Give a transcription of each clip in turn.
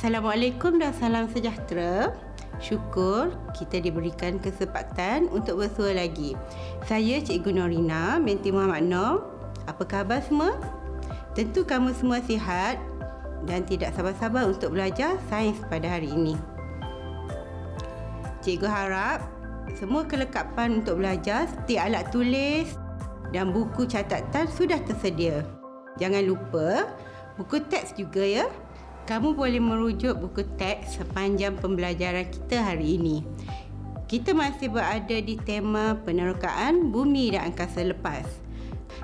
Assalamualaikum dan salam sejahtera. Syukur kita diberikan kesempatan untuk bersua lagi. Saya Cikgu Norina binti Muhammad Nur. Apa khabar semua? Tentu kamu semua sihat dan tidak sabar-sabar untuk belajar sains pada hari ini. Cikgu harap semua kelengkapan untuk belajar seperti alat tulis dan buku catatan sudah tersedia. Jangan lupa buku teks juga ya kamu boleh merujuk buku teks sepanjang pembelajaran kita hari ini. Kita masih berada di tema penerokaan bumi dan angkasa lepas.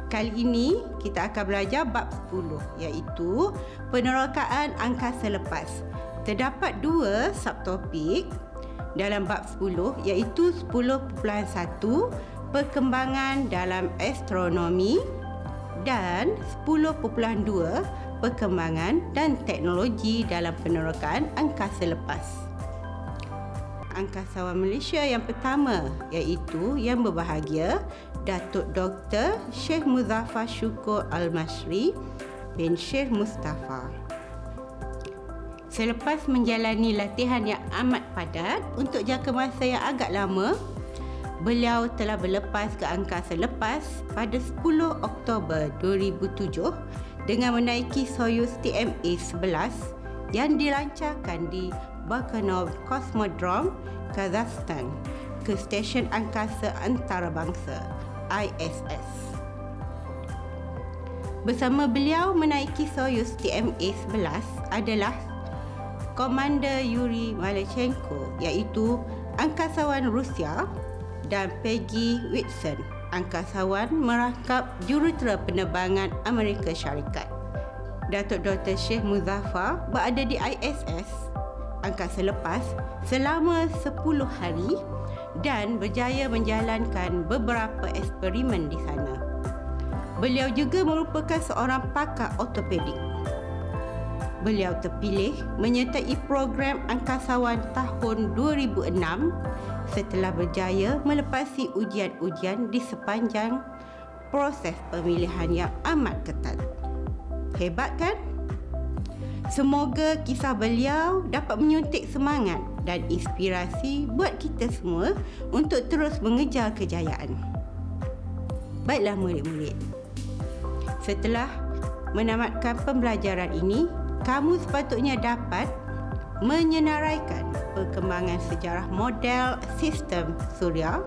Kali ini kita akan belajar bab 10 iaitu penerokaan angkasa lepas. Terdapat dua subtopik dalam bab 10 iaitu 10.1 perkembangan dalam astronomi dan 10.2 perkembangan dan teknologi dalam penerokaan angkasa lepas. Angkasawan Malaysia yang pertama iaitu yang berbahagia Datuk Dr. Sheikh Muzaffar Syukur Al-Mashri bin Sheikh Mustafa. Selepas menjalani latihan yang amat padat untuk jangka masa yang agak lama, beliau telah berlepas ke angkasa lepas pada 10 Oktober 2007 dengan menaiki Soyuz TMA-11 yang dilancarkan di Bakanov Cosmodrome, Kazakhstan ke Stesen Angkasa Antarabangsa ISS. Bersama beliau menaiki Soyuz TMA-11 adalah Komander Yuri Malachenko iaitu angkasawan Rusia dan Peggy Whitson angkasawan merangkap jurutera penerbangan Amerika Syarikat. Datuk Dr. Sheikh Muzaffar berada di ISS angkasa lepas selama 10 hari dan berjaya menjalankan beberapa eksperimen di sana. Beliau juga merupakan seorang pakar ortopedik. Beliau terpilih menyertai program angkasawan tahun 2006 setelah berjaya melepasi ujian-ujian di sepanjang proses pemilihan yang amat ketat. Hebat kan? Semoga kisah beliau dapat menyuntik semangat dan inspirasi buat kita semua untuk terus mengejar kejayaan. Baiklah murid-murid. Setelah menamatkan pembelajaran ini, kamu sepatutnya dapat menyenaraikan perkembangan sejarah model sistem suria,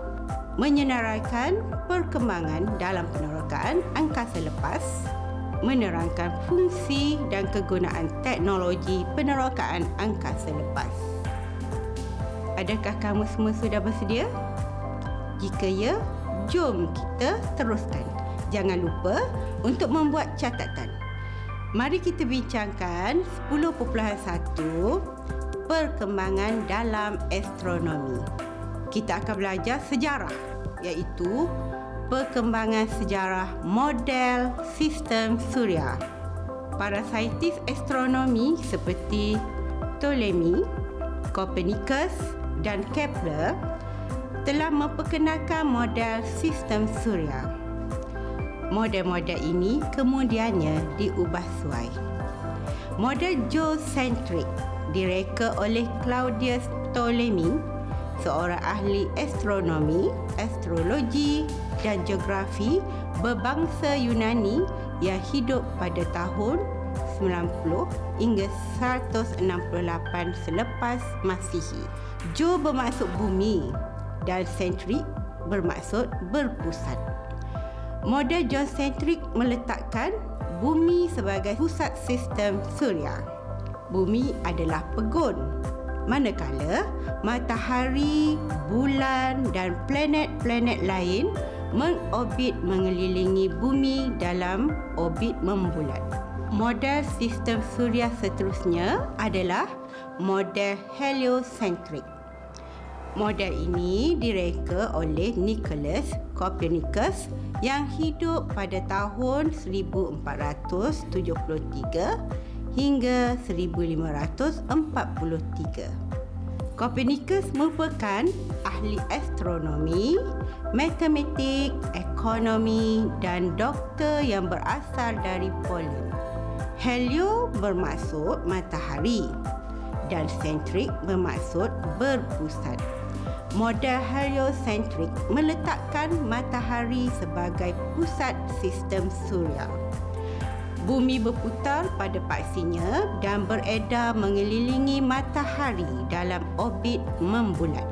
menyenaraikan perkembangan dalam penerokaan angkasa lepas, menerangkan fungsi dan kegunaan teknologi penerokaan angkasa lepas. Adakah kamu semua sudah bersedia? Jika ya, jom kita teruskan. Jangan lupa untuk membuat catatan. Mari kita bincangkan 10.1 perkembangan dalam astronomi. Kita akan belajar sejarah iaitu perkembangan sejarah model sistem suria. Para saintis astronomi seperti Ptolemy, Copernicus dan Kepler telah memperkenalkan model sistem suria. Model-model ini kemudiannya diubah suai. Model geocentric direka oleh Claudius Ptolemy, seorang ahli astronomi, astrologi dan geografi berbangsa Yunani yang hidup pada tahun 90 hingga 168 selepas Masihi. Jo bermaksud bumi dan sentrik bermaksud berpusat. Model geocentrik meletakkan bumi sebagai pusat sistem suria bumi adalah pegun. Manakala matahari, bulan dan planet-planet lain mengorbit mengelilingi bumi dalam orbit membulat. Model sistem suria seterusnya adalah model heliocentrik. Model ini direka oleh Nicholas Copernicus yang hidup pada tahun 1473 hingga 1543. Copernicus merupakan ahli astronomi, matematik, ekonomi dan doktor yang berasal dari Poland. Helio bermaksud matahari. dan sentrik bermaksud berpusat. Model heliocentrik meletakkan matahari sebagai pusat sistem suria. Bumi berputar pada paksinya dan beredar mengelilingi matahari dalam orbit membulat.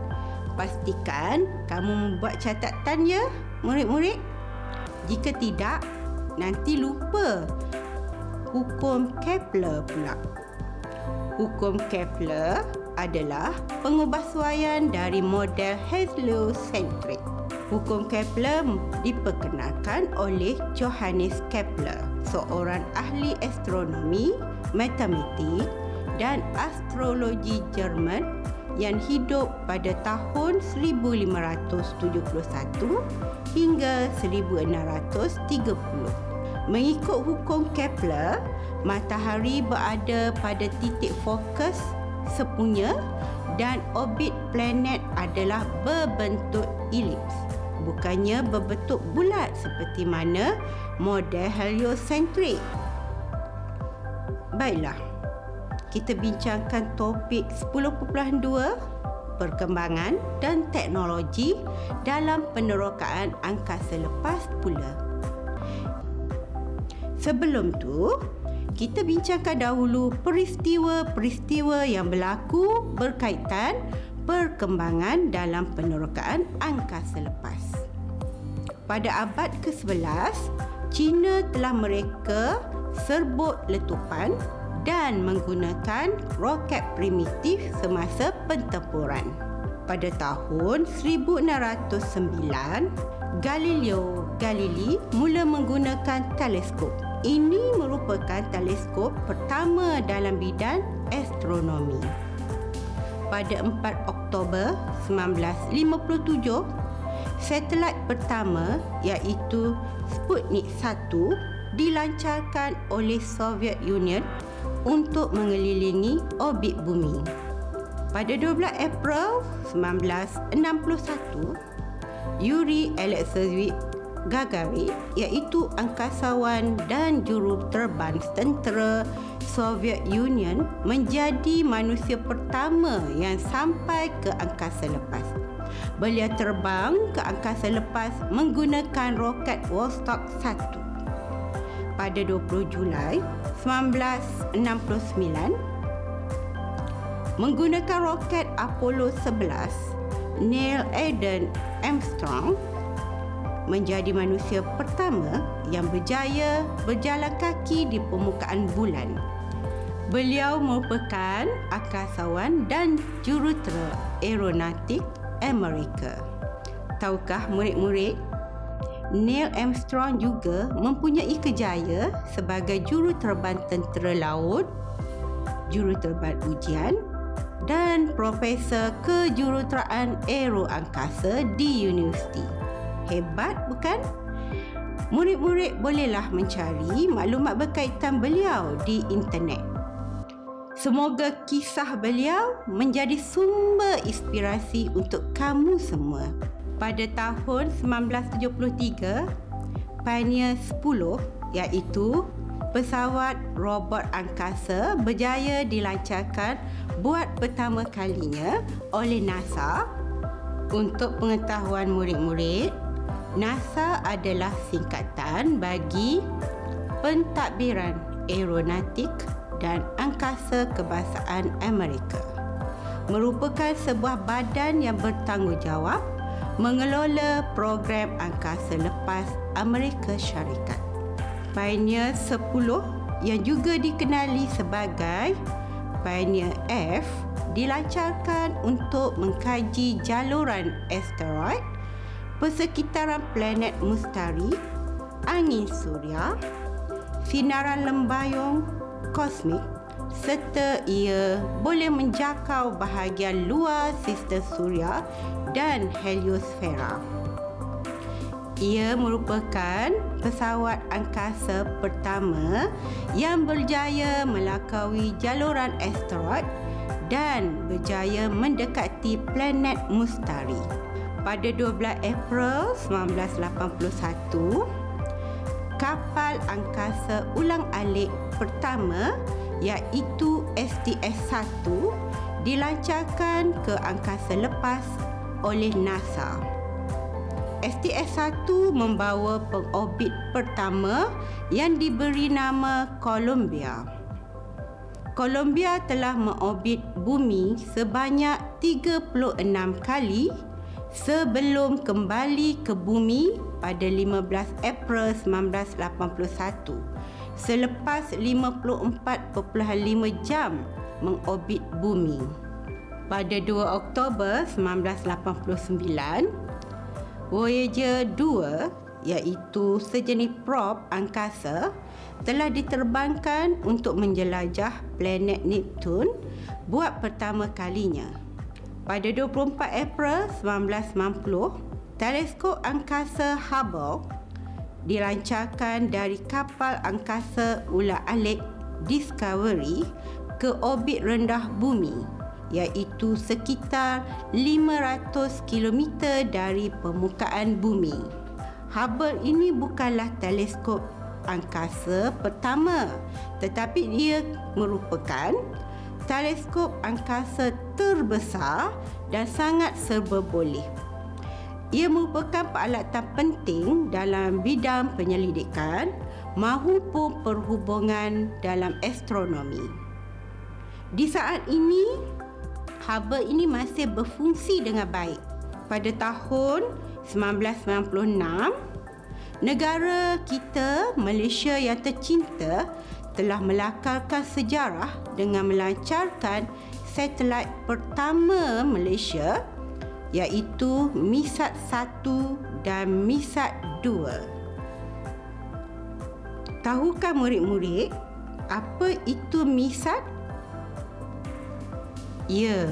Pastikan kamu membuat catatan ya, murid-murid. Jika tidak, nanti lupa hukum Kepler pula. Hukum Kepler adalah pengubahsuaian dari model heliocentric. Hukum Kepler diperkenalkan oleh Johannes Kepler, seorang ahli astronomi, matematik dan astrologi Jerman yang hidup pada tahun 1571 hingga 1630. Mengikut hukum Kepler, matahari berada pada titik fokus sepunya dan orbit planet adalah berbentuk elips. Bukannya berbentuk bulat seperti mana model heliocentrik. Baiklah, kita bincangkan topik 10.2 perkembangan dan teknologi dalam penerokaan angkasa lepas pula. Sebelum tu, kita bincangkan dahulu peristiwa-peristiwa yang berlaku berkaitan perkembangan dalam penerokaan angkasa lepas. Pada abad ke-11, China telah mereka serbut letupan dan menggunakan roket primitif semasa pertempuran. Pada tahun 1609, Galileo Galilei mula menggunakan teleskop ini merupakan teleskop pertama dalam bidang astronomi. Pada 4 Oktober 1957, satelit pertama iaitu Sputnik 1 dilancarkan oleh Soviet Union untuk mengelilingi orbit bumi. Pada 12 April 1961, Yuri Alexeyevich Gagarin iaitu angkasawan dan juruterbang tentera Soviet Union menjadi manusia pertama yang sampai ke angkasa lepas. Beliau terbang ke angkasa lepas menggunakan roket Vostok 1. Pada 20 Julai 1969, menggunakan roket Apollo 11, Neil Armstrong Armstrong menjadi manusia pertama yang berjaya berjalan kaki di permukaan bulan. Beliau merupakan akasawan dan jurutera aeronautik Amerika. Tahukah murid-murid, Neil Armstrong juga mempunyai kejaya sebagai juruterbang tentera laut, juruterbang ujian dan profesor kejuruteraan aeroangkasa di universiti. Hebat bukan? Murid-murid bolehlah mencari maklumat berkaitan beliau di internet. Semoga kisah beliau menjadi sumber inspirasi untuk kamu semua. Pada tahun 1973, Pioneer 10 iaitu pesawat robot angkasa berjaya dilancarkan buat pertama kalinya oleh NASA untuk pengetahuan murid-murid NASA adalah singkatan bagi Pentadbiran Aeronautik dan Angkasa Kebahasaan Amerika. Merupakan sebuah badan yang bertanggungjawab mengelola program angkasa lepas Amerika Syarikat. Pioneer 10 yang juga dikenali sebagai Pioneer F dilancarkan untuk mengkaji jaluran asteroid persekitaran planet mustari, angin suria, sinaran lembayung kosmik serta ia boleh menjakau bahagian luar sistem suria dan heliosfera. Ia merupakan pesawat angkasa pertama yang berjaya melakaui jaluran asteroid dan berjaya mendekati planet mustari pada 12 April 1981 kapal angkasa ulang alik pertama iaitu STS-1 dilancarkan ke angkasa lepas oleh NASA. STS-1 membawa pengorbit pertama yang diberi nama Columbia. Columbia telah mengorbit bumi sebanyak 36 kali sebelum kembali ke bumi pada 15 April 1981 selepas 54.5 jam mengorbit bumi. Pada 2 Oktober 1989, Voyager 2 iaitu sejenis prop angkasa telah diterbangkan untuk menjelajah planet Neptune buat pertama kalinya. Pada 24 April 1990, teleskop angkasa Hubble dilancarkan dari kapal angkasa ular alik Discovery ke orbit rendah bumi iaitu sekitar 500 km dari permukaan bumi. Hubble ini bukanlah teleskop angkasa pertama tetapi dia merupakan teleskop angkasa terbesar dan sangat serba boleh. Ia merupakan peralatan penting dalam bidang penyelidikan maupun perhubungan dalam astronomi. Di saat ini, Hubble ini masih berfungsi dengan baik. Pada tahun 1996, negara kita, Malaysia yang tercinta, telah melakarkan sejarah dengan melancarkan satelit pertama Malaysia iaitu MISAT 1 dan MISAT 2. Tahukah murid-murid apa itu MISAT? Ya,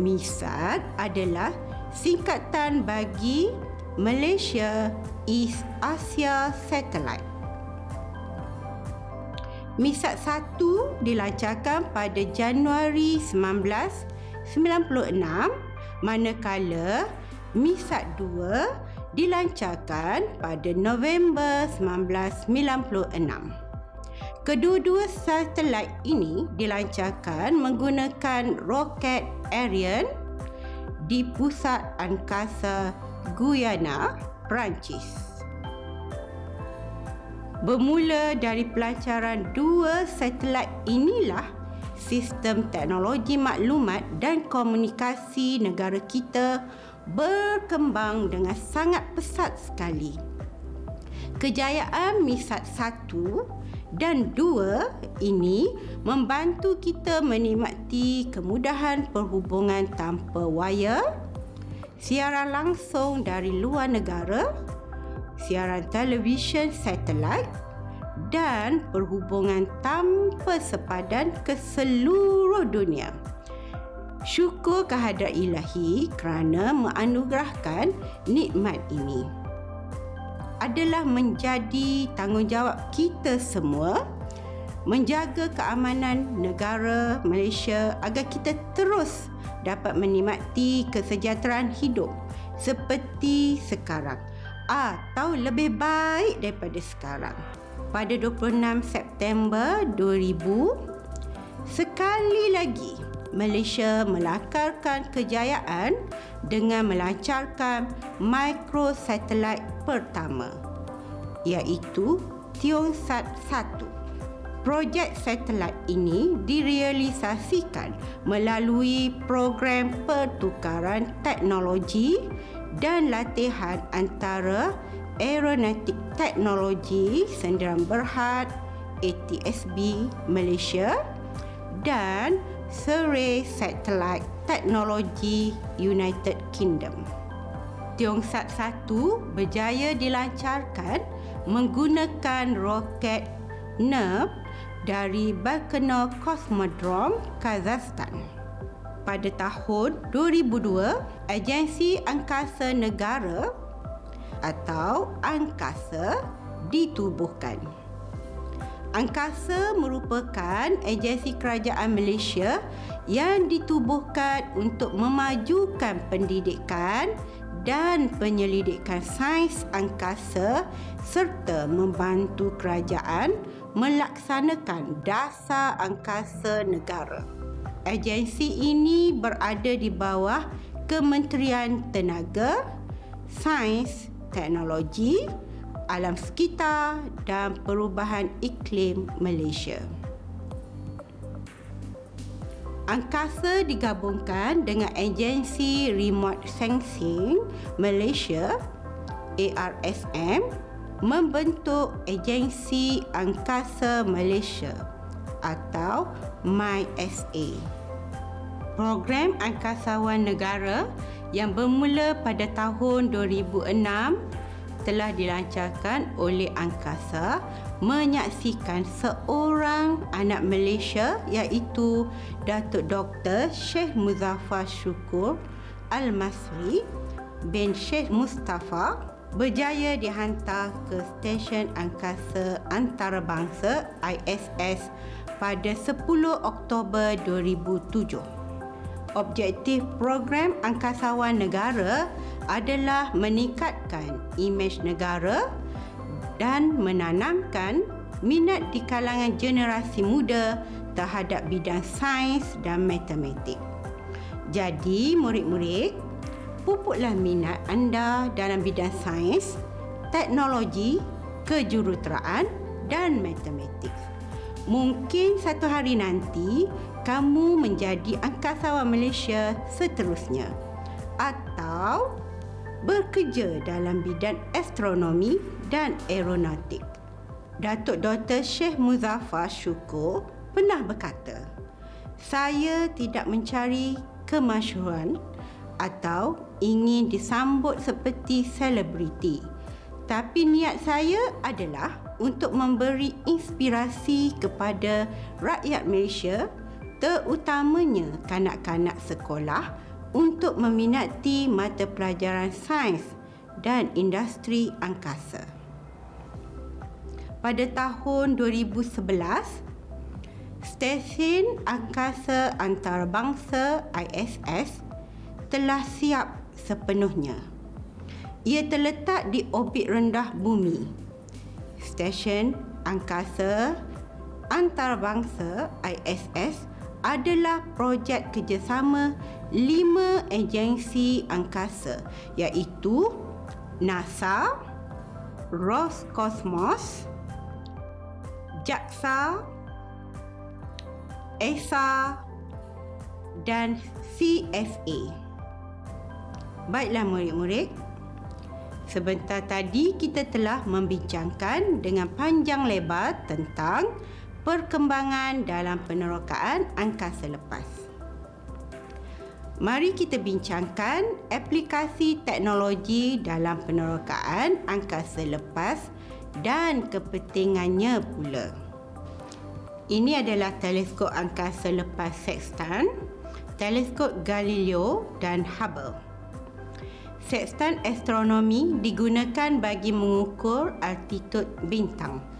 MISAT adalah singkatan bagi Malaysia East Asia Satellite. MISAT 1 dilancarkan pada Januari 1996 manakala MISAT 2 dilancarkan pada November 1996. Kedua-dua satelit ini dilancarkan menggunakan roket Ariane di pusat angkasa Guyana, Perancis. Bermula dari pelancaran dua satelit inilah sistem teknologi maklumat dan komunikasi negara kita berkembang dengan sangat pesat sekali. Kejayaan MISAT 1 dan 2 ini membantu kita menikmati kemudahan perhubungan tanpa wayar, siaran langsung dari luar negara, siaran televisyen satelit dan perhubungan tanpa sepadan ke seluruh dunia. Syukur kehadrat ilahi kerana menganugerahkan nikmat ini. Adalah menjadi tanggungjawab kita semua menjaga keamanan negara Malaysia agar kita terus dapat menikmati kesejahteraan hidup seperti sekarang atau lebih baik daripada sekarang pada 26 September 2000 sekali lagi Malaysia melakarkan kejayaan dengan melancarkan microsatelit pertama iaitu Tiongsat 1. Projek satelit ini direalisasikan melalui program pertukaran teknologi dan latihan antara Aeronautik Teknologi Sendirian Berhad ATSB Malaysia dan Survey Satellite Teknologi United Kingdom. Tiongkok 1 berjaya dilancarkan menggunakan roket NERV dari Baikonur Cosmodrome, Kazakhstan. Pada tahun 2002, Agensi Angkasa Negara atau angkasa ditubuhkan. Angkasa merupakan agensi kerajaan Malaysia yang ditubuhkan untuk memajukan pendidikan dan penyelidikan sains angkasa serta membantu kerajaan melaksanakan dasar angkasa negara. Agensi ini berada di bawah Kementerian Tenaga, Sains, Teknologi, Alam Sekitar dan Perubahan Iklim Malaysia. Angkasa digabungkan dengan agensi Remote Sensing Malaysia ARSM membentuk agensi Angkasa Malaysia atau MySA. Program Angkasawan Negara yang bermula pada tahun 2006 telah dilancarkan oleh Angkasa menyaksikan seorang anak Malaysia iaitu Datuk Dr. Sheikh Muzaffar Syukur Al-Masri bin Sheikh Mustafa berjaya dihantar ke stesen angkasa antarabangsa ISS pada 10 Oktober 2007. Objektif program angkasawan negara adalah meningkatkan imej negara dan menanamkan minat di kalangan generasi muda terhadap bidang sains dan matematik. Jadi, murid-murid, pupuklah minat anda dalam bidang sains, teknologi, kejuruteraan dan matematik. Mungkin satu hari nanti kamu menjadi angkasawan Malaysia seterusnya atau bekerja dalam bidang astronomi dan aeronautik. Datuk Dr. Sheikh Muzaffar Syukur pernah berkata, saya tidak mencari kemasyhuran atau ingin disambut seperti selebriti. Tapi niat saya adalah untuk memberi inspirasi kepada rakyat Malaysia terutamanya kanak-kanak sekolah untuk meminati mata pelajaran sains dan industri angkasa. Pada tahun 2011, Stesen Angkasa Antarabangsa ISS telah siap sepenuhnya. Ia terletak di orbit rendah bumi. Stesen Angkasa Antarabangsa ISS adalah projek kerjasama lima agensi angkasa iaitu NASA, Roscosmos, JAXA, ESA dan CSA. Baiklah murid-murid, sebentar tadi kita telah membincangkan dengan panjang lebar tentang perkembangan dalam penerokaan angkasa lepas. Mari kita bincangkan aplikasi teknologi dalam penerokaan angkasa lepas dan kepentingannya pula. Ini adalah teleskop angkasa lepas Sextant, teleskop Galileo dan Hubble. Sextant astronomi digunakan bagi mengukur altitud bintang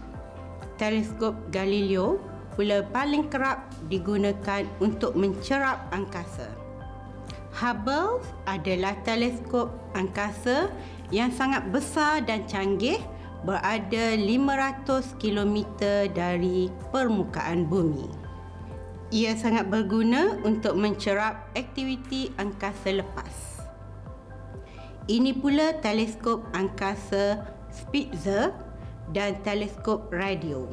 teleskop Galileo pula paling kerap digunakan untuk mencerap angkasa. Hubble adalah teleskop angkasa yang sangat besar dan canggih berada 500 km dari permukaan bumi. Ia sangat berguna untuk mencerap aktiviti angkasa lepas. Ini pula teleskop angkasa Spitzer dan teleskop radio.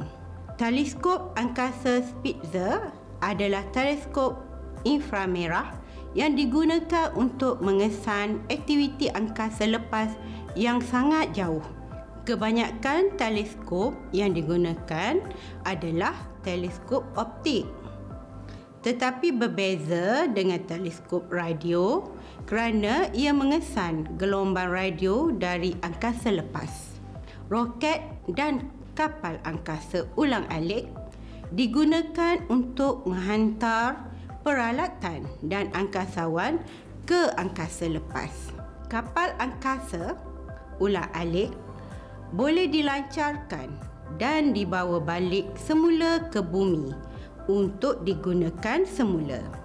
Teleskop angkasa Spitzer adalah teleskop inframerah yang digunakan untuk mengesan aktiviti angkasa lepas yang sangat jauh. Kebanyakan teleskop yang digunakan adalah teleskop optik. Tetapi berbeza dengan teleskop radio kerana ia mengesan gelombang radio dari angkasa lepas roket dan kapal angkasa ulang alik digunakan untuk menghantar peralatan dan angkasawan ke angkasa lepas. Kapal angkasa ulang alik boleh dilancarkan dan dibawa balik semula ke bumi untuk digunakan semula.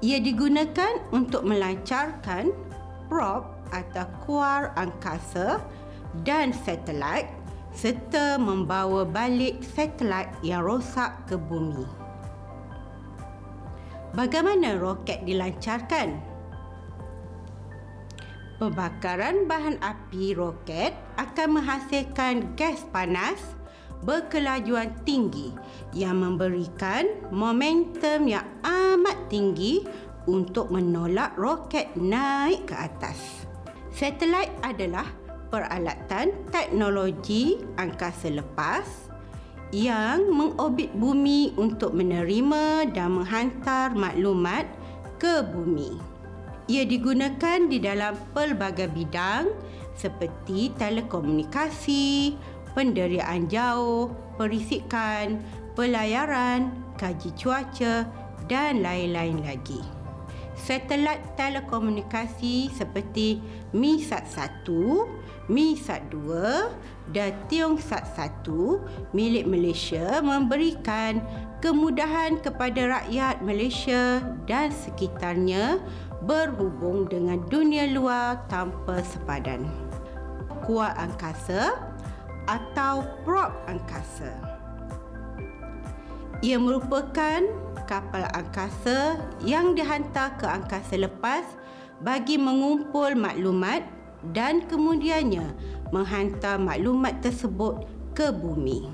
Ia digunakan untuk melancarkan prop atau kuar angkasa dan satelit serta membawa balik satelit yang rosak ke bumi. Bagaimana roket dilancarkan? Pembakaran bahan api roket akan menghasilkan gas panas berkelajuan tinggi yang memberikan momentum yang amat tinggi untuk menolak roket naik ke atas. Satelit adalah peralatan teknologi angkasa lepas yang mengorbit bumi untuk menerima dan menghantar maklumat ke bumi. Ia digunakan di dalam pelbagai bidang seperti telekomunikasi, penderiaan jauh, perisikan, pelayaran, kaji cuaca dan lain-lain lagi satelit telekomunikasi seperti MiSat 1, MiSat 2 dan Tiongsat 1 milik Malaysia memberikan kemudahan kepada rakyat Malaysia dan sekitarnya berhubung dengan dunia luar tanpa sepadan. Kuat angkasa atau prop angkasa. Ia merupakan kapal angkasa yang dihantar ke angkasa lepas bagi mengumpul maklumat dan kemudiannya menghantar maklumat tersebut ke bumi.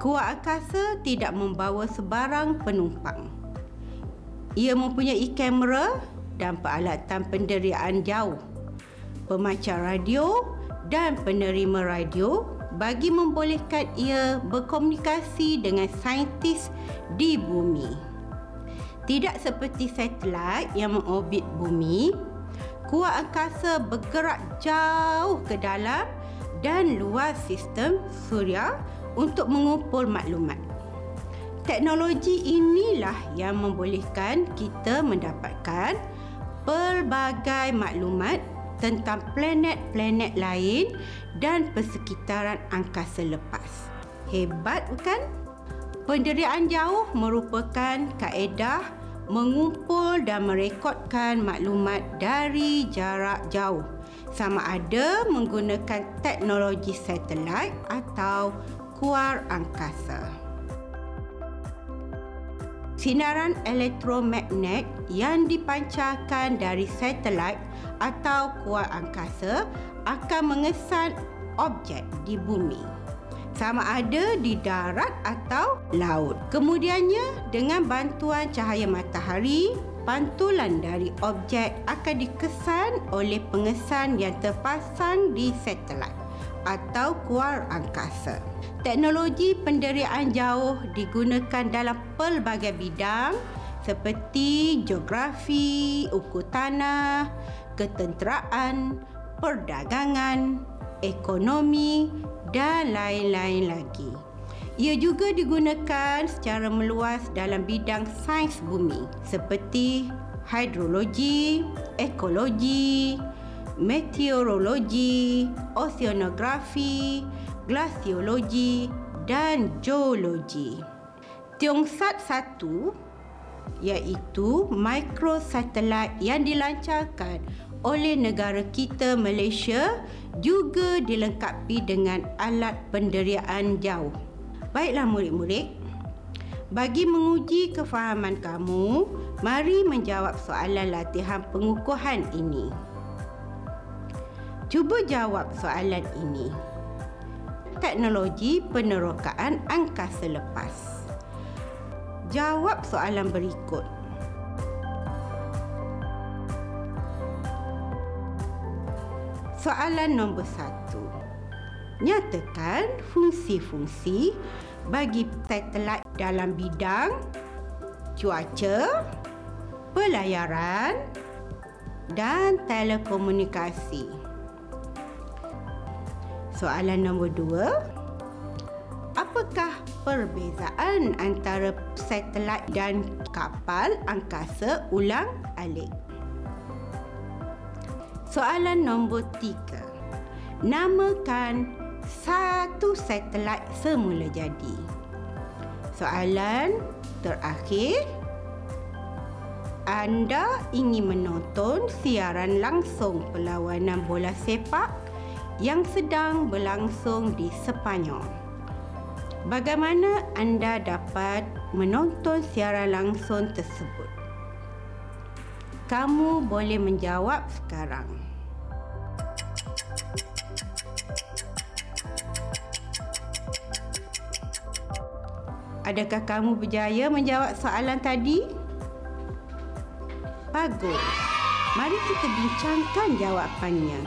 Kuat angkasa tidak membawa sebarang penumpang. Ia mempunyai kamera dan peralatan penderiaan jauh, pemancar radio dan penerima radio bagi membolehkan ia berkomunikasi dengan saintis di bumi. Tidak seperti satelit yang mengorbit bumi, kuat angkasa bergerak jauh ke dalam dan luar sistem suria untuk mengumpul maklumat. Teknologi inilah yang membolehkan kita mendapatkan pelbagai maklumat tentang planet-planet lain dan persekitaran angkasa lepas. Hebat bukan? Penderiaan jauh merupakan kaedah mengumpul dan merekodkan maklumat dari jarak jauh sama ada menggunakan teknologi satelit atau kuar angkasa. Sinaran elektromagnet yang dipancarkan dari satelit atau kuat angkasa akan mengesan objek di bumi sama ada di darat atau laut. Kemudiannya dengan bantuan cahaya matahari, pantulan dari objek akan dikesan oleh pengesan yang terpasang di satelit atau kuar angkasa. Teknologi penderiaan jauh digunakan dalam pelbagai bidang seperti geografi, ukur tanah, ketenteraan, perdagangan, ekonomi dan lain-lain lagi. Ia juga digunakan secara meluas dalam bidang sains bumi seperti hidrologi, ekologi, meteorologi, oceanografi, glasiologi dan geologi. Tiongsan 1 iaitu microsatelit yang dilancarkan oleh negara kita Malaysia juga dilengkapi dengan alat penderiaan jauh. Baiklah murid-murid, bagi menguji kefahaman kamu, mari menjawab soalan latihan pengukuhan ini. Cuba jawab soalan ini. Teknologi penerokaan angkasa lepas. Jawab soalan berikut. Soalan nombor satu. Nyatakan fungsi-fungsi bagi satelit dalam bidang cuaca, pelayaran dan telekomunikasi. Soalan nombor dua. Apakah perbezaan antara satelit dan kapal angkasa ulang alik? Soalan nombor tiga. Namakan satu satelit semula jadi. Soalan terakhir. anda ingin menonton siaran langsung perlawanan bola sepak yang sedang berlangsung di Sepanyol. Bagaimana anda dapat menonton siaran langsung tersebut? Kamu boleh menjawab sekarang. Adakah kamu berjaya menjawab soalan tadi? Bagus. Mari kita bincangkan jawapannya.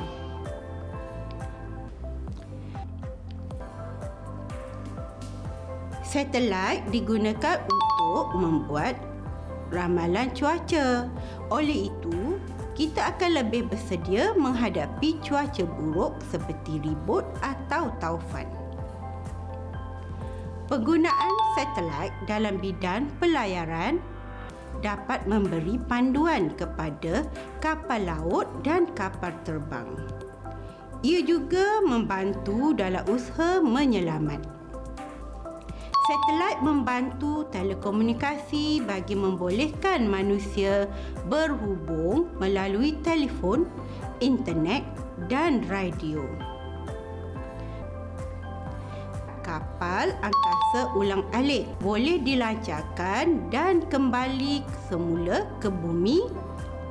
Satelit digunakan untuk membuat ramalan cuaca. Oleh itu, kita akan lebih bersedia menghadapi cuaca buruk seperti ribut atau taufan. Penggunaan satelit dalam bidang pelayaran dapat memberi panduan kepada kapal laut dan kapal terbang. Ia juga membantu dalam usaha menyelamat. Satelit membantu telekomunikasi bagi membolehkan manusia berhubung melalui telefon, internet dan radio. Kapal angkasa ulang alik boleh dilancarkan dan kembali semula ke bumi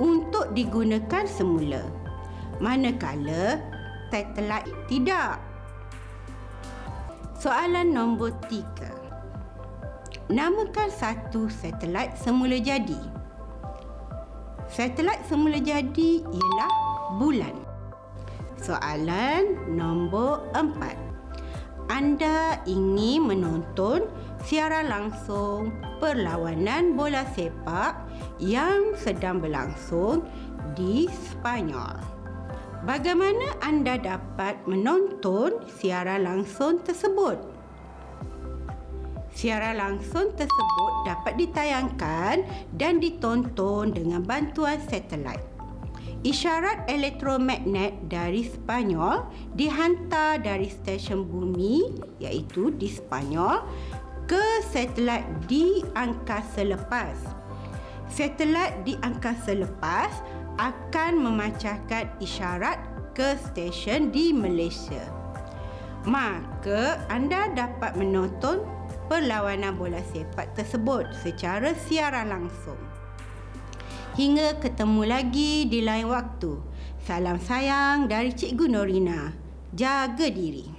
untuk digunakan semula. Manakala satelit tidak. Soalan nombor tiga namakan satu satelit semula jadi. Satelit semula jadi ialah bulan. Soalan nombor empat. Anda ingin menonton siaran langsung perlawanan bola sepak yang sedang berlangsung di Spanyol. Bagaimana anda dapat menonton siaran langsung tersebut? Siaran langsung tersebut dapat ditayangkan dan ditonton dengan bantuan satelit. Isyarat elektromagnet dari Spanyol dihantar dari stesen bumi iaitu di Spanyol ke satelit di angkasa lepas. Satelit di angkasa lepas akan memancarkan isyarat ke stesen di Malaysia. Maka anda dapat menonton perlawanan bola sepak tersebut secara siaran langsung. Hingga ketemu lagi di lain waktu. Salam sayang dari Cikgu Norina. Jaga diri.